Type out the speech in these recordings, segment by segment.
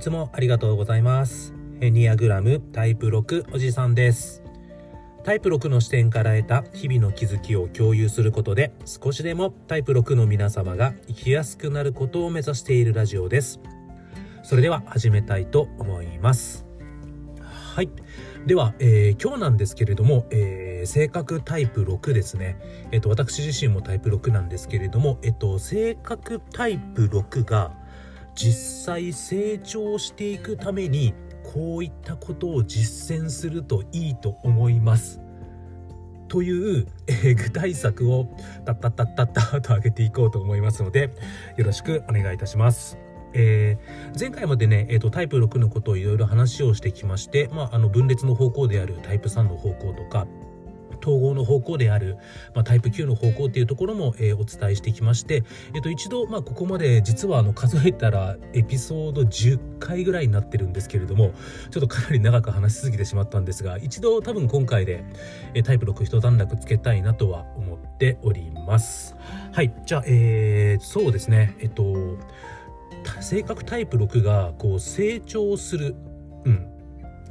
いつもありがとうございます。エニアグラムタイプ6おじさんです。タイプ6の視点から得た日々の気づきを共有することで少しでもタイプ6の皆様が生きやすくなることを目指しているラジオです。それでは始めたいと思います。はい。では、えー今日なんですけれども、えー性格タイプ6ですね。えっ、と、私自身もタイプ6なんですけれども、えっ、と、性格タイプ6が実際成長していくために、こういったことを実践するといいと思います。という、えー具体策をタッタッタッタッタッと上げていこうと思いますので、よろしくお願いいたします。えー前回までね、えー、とタイプ6のことをいろいろ話をしてきまして、まあ、あの分裂の方向であるタイプ3の方向とか統合の方向である、まあ、タイプ9の方向っていうところも、えーお伝えしてきまして、えー、と一度、まあ、ここまで実はあの数えたらエピソード10回ぐらいになってるんですけれどもちょっとかなり長く話しすぎてしまったんですが一度多分今回で、えータイプ6一段落つけたいなとは思っております。はいじゃあ、えーそうですね。えっ、と性格タイプ6がこう成長する、うん、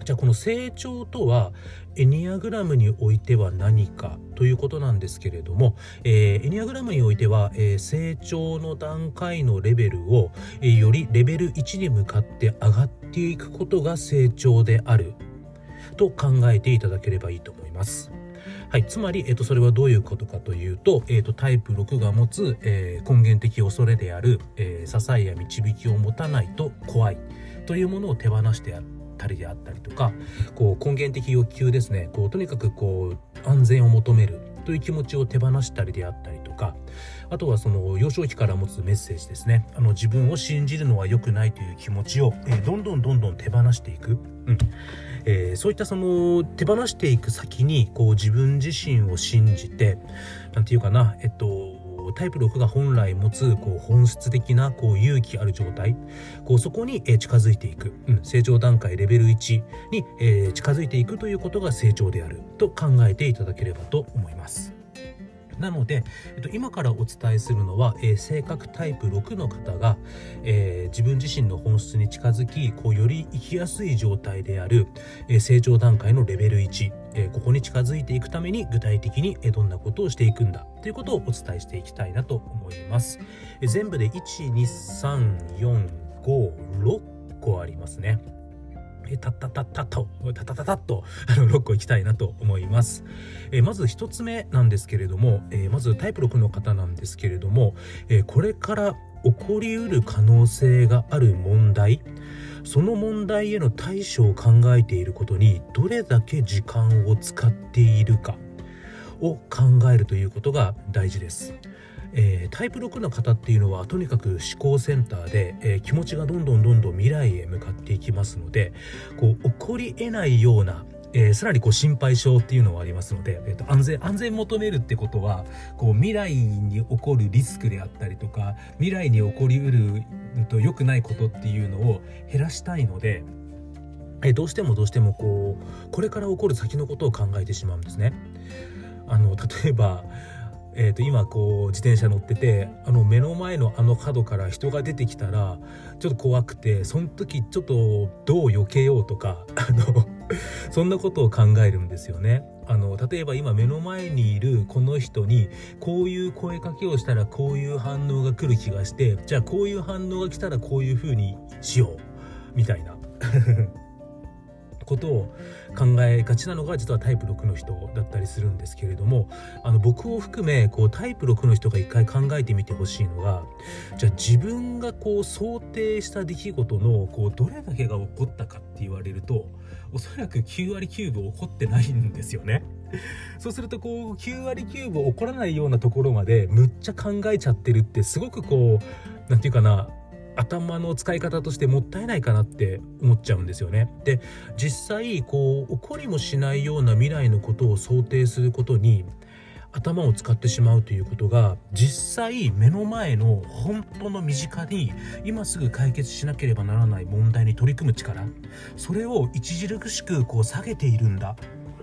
じゃあこの成長とはエニアグラムにおいては何かということなんですけれども、えーエニアグラムにおいては、えー成長の段階のレベルを、えーよりレベル1に向かって上がっていくことが成長であると考えていただければいいと思います。はい、つまり、えっと、それはどういうことかというと、えっと、タイプ6が持つ、えー根源的恐れである、えー支えや導きを持たないと怖いというものを手放してやったりであったりとかこう根源的欲求ですねこうとにかくこう安全を求めるという気持ちを手放したりであったりとかあとはその幼少期から持つメッセージですねあの自分を信じるのは良くないという気持ちを、えーどんどんどんどん手放していく、うん。えーそういったその手放していく先にこう自分自身を信じてなんていうかなえっとタイプ6が本来持つこう本質的なこう勇気ある状態。こうそこにえ近づいていく、うん、成長段階レベル1に、え近づいていくということが成長であると考えていただければと思います。なので、えっと、今からお伝えするのは、えー性格タイプ6の方が、えー自分自身の本質に近づきこうより生きやすい状態である、えー成長段階のレベル1、えーここに近づいていくために具体的にえーどんなことをしていくんだということをお伝えしていきたいなと思います。えー全部で1 2 3 4 5 6個ありますね。えたったたた とたたたたっとあの6個いきたいなと思います。えまず一つ目なんですけれども、えまずタイプ6の方なんですけれども、えこれから起こりうる可能性がある問題その問題への対処を考えていることにどれだけ時間を使っているかを考えるということが大事です。えータイプ6の方っていうのはとにかく思考センターで、えー気持ちがどんどんどんどん未来へ向かっていきますのでこう起こり得ないようなえーさらにこう心配性っていうのはありますので、えーと安全安全求めるってことはこう未来に起こるリスクであったりとか未来に起こりうると良くないことっていうのを減らしたいので、えーどうしてもどうしてもこうこれから起こる先のことを考えてしまうんですね。あの例えばえー、と今こう自転車乗っててあの目の前のあの角から人が出てきたらちょっと怖くてその時ちょっとどう避けようとか あのそんなことを考えるんですよね。あの例えば今目の前にいるこの人にこういう声かけをしたらこういう反応が来る気がしてじゃあこういう反応が来たらこういう風にしようみたいな ことを考えがちなのが実はタイプ6の人だったりするんですけれどもあの僕を含めこうタイプ6の人が一回考えてみてほしいのがじゃあ自分がこう想定した出来事のこうどれだけが起こったかって言われるとおそらく9割9分起こってないんですよね。そうするとこう9割9分起こらないようなところまでむっちゃ考えちゃってるってすごくこうなんていうかな頭の使い方としてもったいないかなって思っちゃうんですよね。で実際こう起こりもしないような未来のことを想定することに頭を使ってしまうということが実際目の前の本当の身近に今すぐ解決しなければならない問題に取り組む力それを著しくこう下げているんだ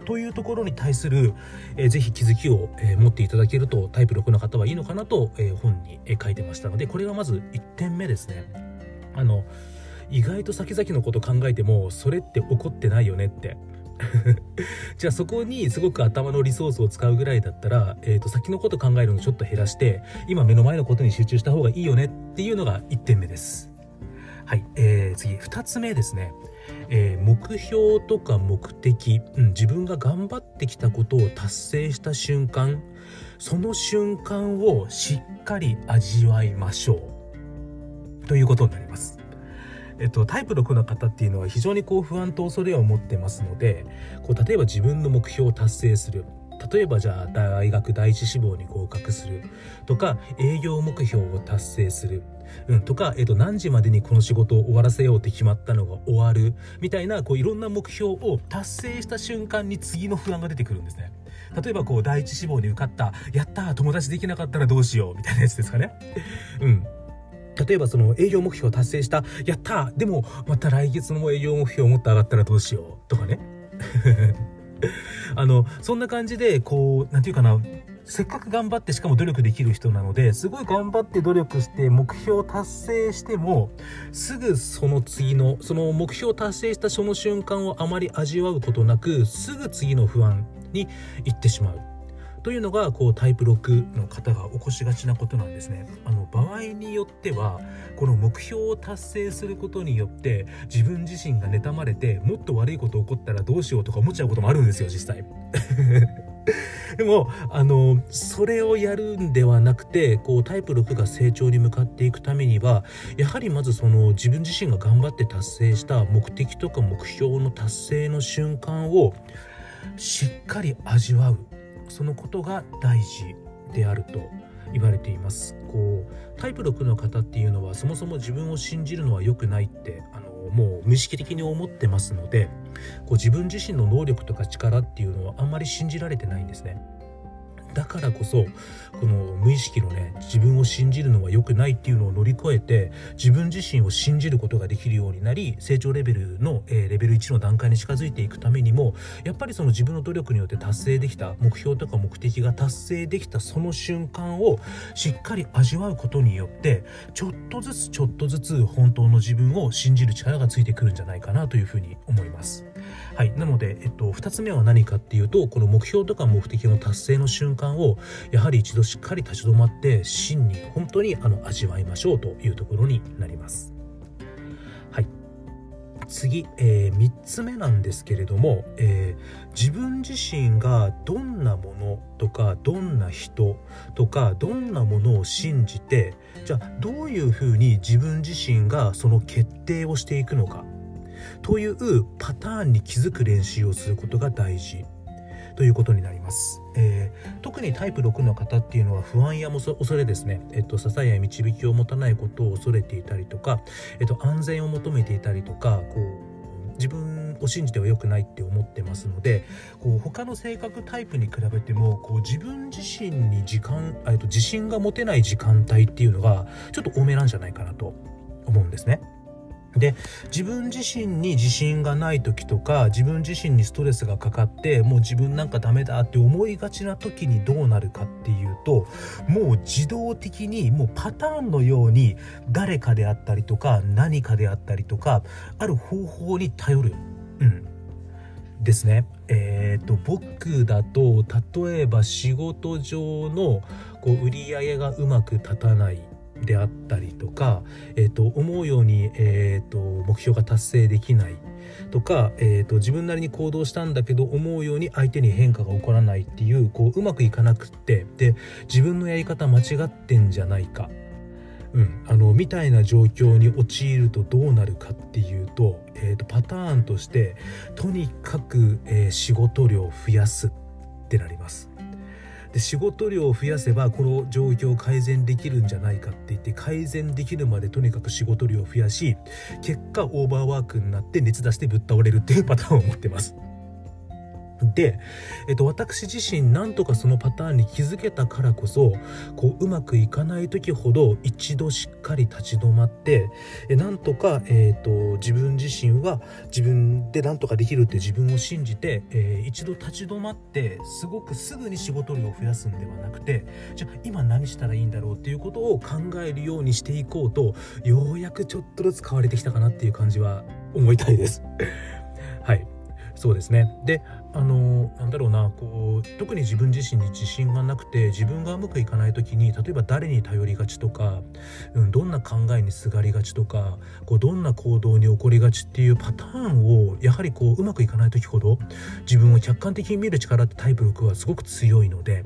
というところに対する、えーぜひ気づきを、えー持っていただけるとタイプ6の方はいいのかなと、えー本に、え書いてましたのでこれがまず1点目ですね。あの意外と先々のこと考えてもそれって起こってないよねって。じゃあそこにすごく頭のリソースを使うぐらいだったら、えー、と先のこと考えるのちょっと減らして今目の前のことに集中した方がいいよねっていうのが1点目です。はい、えー、次2つ目ですね、えー、目標とか目的、うん、自分が頑張ってきたことを達成した瞬間その瞬間をしっかり味わいましょう。ということになります。えっと、タイプ6の方っていうのは非常にこう不安と恐れを持ってますのでこう例えば自分の目標を達成する。例えばじゃあ大学第一志望に合格するとか営業目標を達成する、うん、とか、えっと、何時までにこの仕事を終わらせようって決まったのが終わるみたいなこういろんな目標を達成した瞬間に次の不安が出てくるんですね。例えばこう第一志望に受かったやった友達できなかったらどうしようみたいなやつですかね。うん例えばその営業目標達成した、やったでもまた来月の営業目標を持って上がったらどうしようとかね。あの、そんな感じで、こう、何て言うかな、せっかく頑張ってしかも努力できる人なのですごい頑張って努力して目標を達成してもすぐその次のその目標を達成したその瞬間をあまり味わうことなくすぐ次の不安に行ってしまう。というのがこうタイプ6の方が起こしがちなことなんですね。あの場合によってはこの目標を達成することによって自分自身が妬まれてもっと悪いこと起こったらどうしようとか思っちゃうこともあるんですよ実際。でもあのそれをやるんではなくてこうタイプ6が成長に向かっていくためにはやはりまずその自分自身が頑張って達成した目的とか目標の達成の瞬間をしっかり味わうそのことが大事であると言われていますこうタイプ6の方っていうのはそもそも自分を信じるのは良くないってあのもう無意識的に思ってますのでこう自分自身の能力とか力っていうのはあんまり信じられてないんですね。だからこそこの無意識のね自分を信じるのは良くないっていうのを乗り越えて自分自身を信じることができるようになり成長レベルの、えー、レベル1の段階に近づいていくためにもやっぱりその自分の努力によって達成できた目標とか目的が達成できたその瞬間をしっかり味わうことによってちょっとずつちょっとずつ本当の自分を信じる力がついてくるんじゃないかなというふうに思います。はい、なので、えっと、2つ目は何かっていうとこの目標とか目的の達成の瞬間をやはり一度しっかり立ち止まって真に本当にあの味わいましょうというところになります。はい。次、えー、3つ目なんですけれども、えー、自分自身がどんなものとかどんな人とかどんなものを信じてじゃあどういうふうに自分自身がその決定をしていくのか。というパターンに気づく練習をすることが大事。ということになります、えー、特にタイプ6の方っていうのは不安やも恐れですね、えっと、支えや導きを持たないことを恐れていたりとか、えっと、安全を求めていたりとかこう自分を信じては良くないって思ってますのでこう他の性格タイプに比べてもこう自分自身に時間、えっと、自信が持てない時間帯っていうのがちょっと多めなんじゃないかなと思うんですね。で自分自身に自信がない時とか自分自身にストレスがかかってもう自分なんかダメだって思いがちな時にどうなるかっていうともう自動的にもうパターンのように誰かであったりとか何かであったりとかある方法に頼る。うんですね。えっ、ー、と僕だと例えば仕事上のこう売り上げがうまく立たないであったりとか、えーと、思うように、えーと、目標が達成できないとか、えーと、自分なりに行動したんだけど思うように相手に変化が起こらないっていうこううまくいかなくってで自分のやり方間違ってんじゃないか、うん、あのみたいな状況に陥るとどうなるかっていうと,、えー、とパターンとしてとにかく、えー、仕事量増やすってなります。で仕事量を増やせばこの状況を改善できるんじゃないかって言って改善できるまでとにかく仕事量を増やし結果オーバーワークになって熱出してぶっ倒れるっていうパターンを持ってます。で、えっと、私自身なんとかそのパターンに気づけたからこそこううまくいかない時ほど一度しっかり立ち止まってえなんとか、えっと、自分自身は自分でなんとかできるって自分を信じて、えー、一度立ち止まってすごくすぐに仕事量を増やすんではなくてじゃあ今何したらいいんだろうっていうことを考えるようにしていこうとようやくちょっとずつ変われてきたかなっていう感じは思いたいです。はいそうですねであのなんだろうなこう特に自分自身に自信がなくて自分がうまくいかない時に例えば誰に頼りがちとか、うん、どんな考えにすがりがちとかこうどんな行動に起こりがちっていうパターンをやはりこううまくいかない時ほど自分を客観的に見る力ってタイプ6はすごく強いので、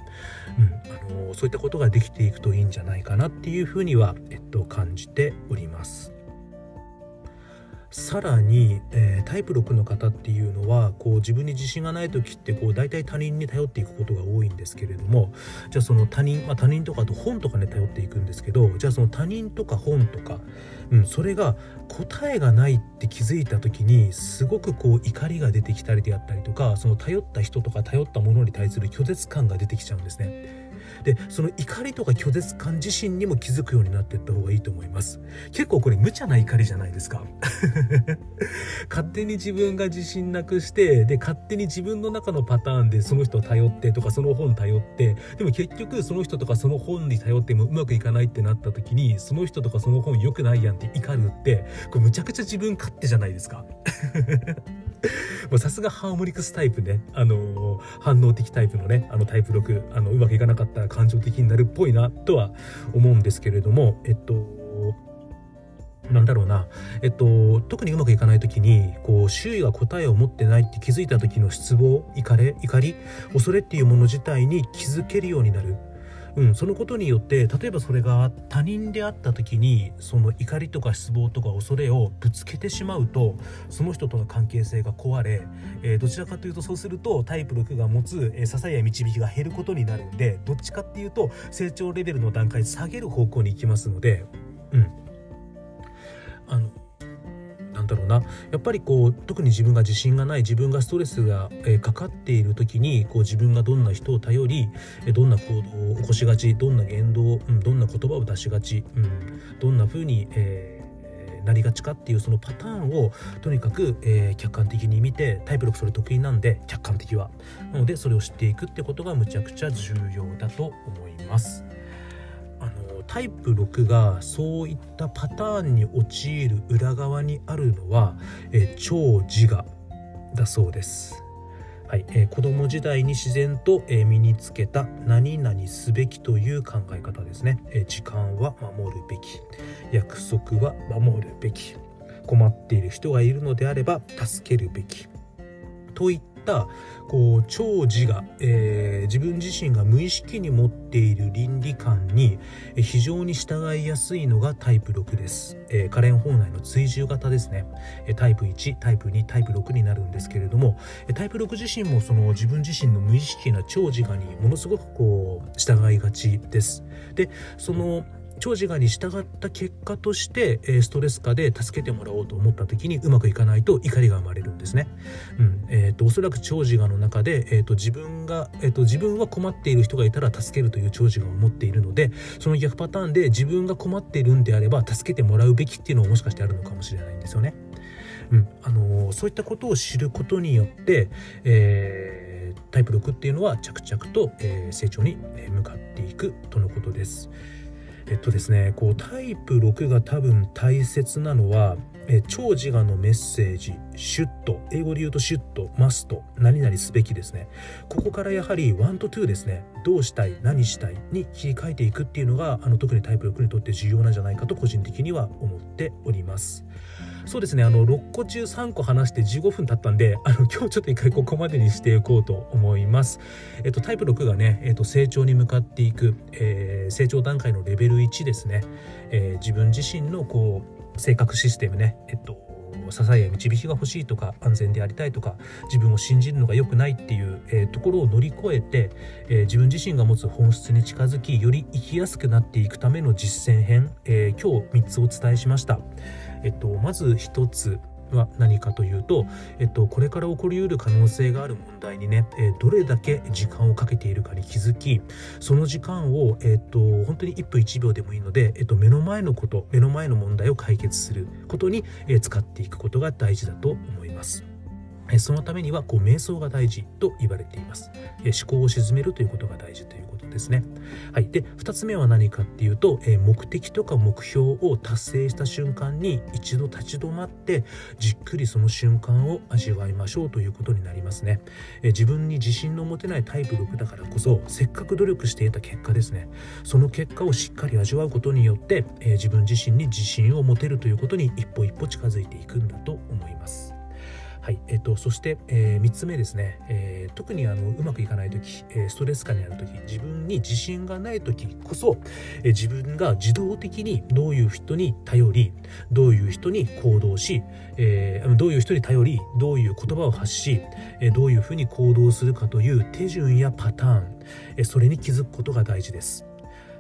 うん、あのそういったことができていくといいんじゃないかなっていうふうには、えっと、感じております。さらに、えー、タイプ6の方っていうのはこう自分に自信がない時ってこう大体他人に頼っていくことが多いんですけれどもじゃあその他人、まあ、他人とかあと本とかね頼っていくんですけどじゃあその他人とか本とか、うん、それが答えがないって気づいた時にすごくこう怒りが出てきたりであったりとかその頼った人とか頼ったものに対する拒絶感が出てきちゃうんですね。でその怒りとか拒絶感自身にも気づくようになっていった方がいいと思います。結構これ無茶な怒りじゃないですか。勝手に自分が自信なくしてで勝手に自分の中のパターンでその人を頼ってとかその本頼ってでも結局その人とかその本に頼ってもうまくいかないってなった時にその人とかその本良くないやんって怒るってこれむちゃくちゃ自分勝手じゃないですか。さすがハーモニクスタイプね、あのー、反応的タイプのね、あのタイプ6、あの、うまくいかなかったら感情的になるっぽいなとは思うんですけれども、えっと、なんだろうな、えっと、特にうまくいかない時にこう周囲が答えを持ってないって気づいた時の失望怒れ怒り恐れっていうもの自体に気づけるようになる。うん、そのことによって例えばそれが他人であった時にその怒りとか失望とか恐れをぶつけてしまうとその人との関係性が壊れ、えー、どちらかというとそうするとタイプ6が持つ、えー、支えや導きが減ることになるんでどっちかっていうと成長レベルの段階下げる方向に行きますので、うん、なやっぱりこう特に自分が自信がない自分がストレスが、えー、かかっている時にこう自分がどんな人を頼り、どんな行動を起こしがちどんな言動、うん、どんな言葉を出しがち、うん、どんな風に、えーなりがちかっていうそのパターンをとにかく、えー、客観的に見てタイプ6それ得意なんで客観的はなのでそれを知っていくってことがむちゃくちゃ重要だと思います。タイプ6がそういったパターンに陥る裏側にあるのは、え超自我だそうです。はいえー、子供時代に自然と、え、身につけた何々すべきという考え方ですね、え、時間は守るべき。約束は守るべき。困っている人がいるのであれば助けるべき。といったったこう超自我、えー、自分自身が無意識に持っている倫理観に非常に従いやすいのがタイプ6です、えー、カレン法内の追従型ですね。タイプ1タイプ2タイプ6になるんですけれどもタイプ6自身もその自分自身の無意識な超自我にものすごくこう従いがちです。でその長自我に従った結果として、ストレス下で助けてもらおうと思った時にうまくいかないと怒りが生まれるんですね。うんえーと、おそらく長自我の中で、えーと、自分が、えーと、自分は困っている人がいたら助けるという長自我を持っているのでその逆パターンで自分が困っているんであれば助けてもらうべきっていうのももしかしてあるのかもしれないんですよね。うんあのー、そういったことを知ることによって、えー、タイプ6っていうのは着々と、えー、成長に向かっていくとのことです。えっとですねこうタイプ6が多分大切なのはえ超自我のメッセージシュッと英語で言うとシュッとマスト何々すべきですね。ここからやはり1と2ですね。どうしたい何したいに切り替えていくっていうのがあの特にタイプ6にとって重要なんじゃないかと個人的には思っております。そうですねあの6個中3個話して15分経ったんで あの今日ちょっと一回ここまでにしていこうと思いますえっとタイプ6がね、えっと、成長に向かっていく、えー、成長段階のレベル1ですね、えー、自分自身のこう性格システムねえっと支えや導きが欲しいとか安全でありたいとか自分を信じるのが良くないっていう、えー、ところを乗り越えて、えー、自分自身が持つ本質に近づきより生きやすくなっていくための実践編、えー、今日3つお伝えしました。えっと、まず1つは何かというと、えっと、これから起こりうる可能性がある問題にね、えどれだけ時間をかけているかに気づきその時間を、えっと、本当に1分1秒でもいいので、えっと、目の前のこと目の前の問題を解決することに、え使っていくことが大事だと思います。そのためにはこう瞑想が大事と言われています。思考を鎮めるということが大事というですね。はい、で2つ目は何かっていうと、えー、目的とか目標を達成した瞬間に一度立ち止まってじっくりその瞬間を味わいましょうということになりますね。えー、自分に自信の持てないタイプ6だからこそせっかく努力して得た結果ですねその結果をしっかり味わうことによって、えー、自分自身に自信を持てるということに一歩一歩近づいていくんだと思います。はいえっと、そして、えー、3つ目ですね、えー、特にあのうまくいかない時、えー、ストレス下にある時自分に自信がない時こそ、え、自分が自動的にどういう人に頼りどういう人に行動し、えー、どういう人に頼りどういう言葉を発し、え、どういうふうに行動するかという手順やパターン、え、それに気づくことが大事です。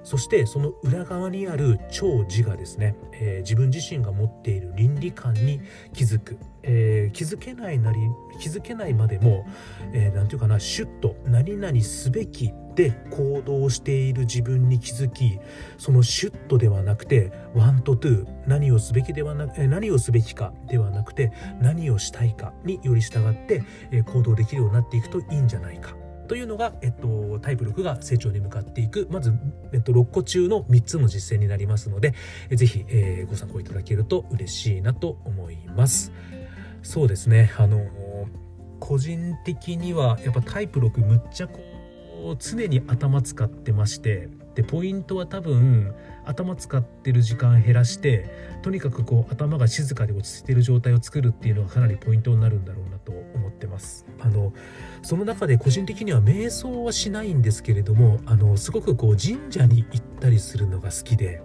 そしてその裏側にある超自我ですね、えー、自分自身が持っている倫理観に気づく、えー、気づけないなり気づけないまでも何、えー、て言うかなシュッと何々すべきで行動している自分に気づきそのシュッとではなくてワンとトゥー何をすべきではなく何をすべきかではなくて何をしたいかにより従って行動できるようになっていくといいんじゃないか。というのが、えっと、タイプ6が成長に向かっていくまず、えっと、6個中の3つの実践になりますので是非、えー、ご参考いただけると嬉しいなと思います。そうですね。あの個人的にはやっぱタイプ6むっちゃこう常に頭使ってましてでポイントは多分頭使ってる時間減らしてとにかくこう頭が静かで落ち着いてる状態を作るっていうのがかなりポイントになるんだろうなと思ってますあのその中で個人的には瞑想はしないんですけれどもあのすごくこう神社に行ったりするのが好きで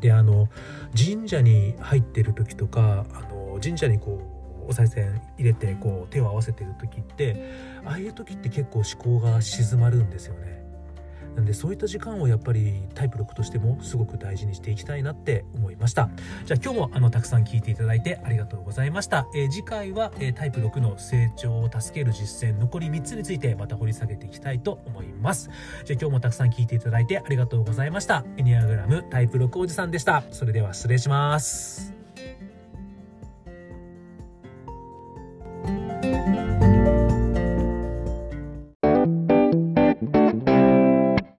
であの神社に入ってる時とかあの神社にこうお賽銭入れてこう手を合わせてる時ってああいう時って結構思考が静まるんですよね。なんでそういった時間をやっぱりタイプ6としてもすごく大事にしていきたいなって思いました。じゃあ今日もあのたくさん聞いていただいてありがとうございました、えー、次回は、えー、タイプ6の成長を助ける実践残り3つについてまた掘り下げていきたいと思います。じゃあ今日もたくさん聞いていただいてありがとうございました。エニアグラムタイプ6おじさんでした。それでは失礼します。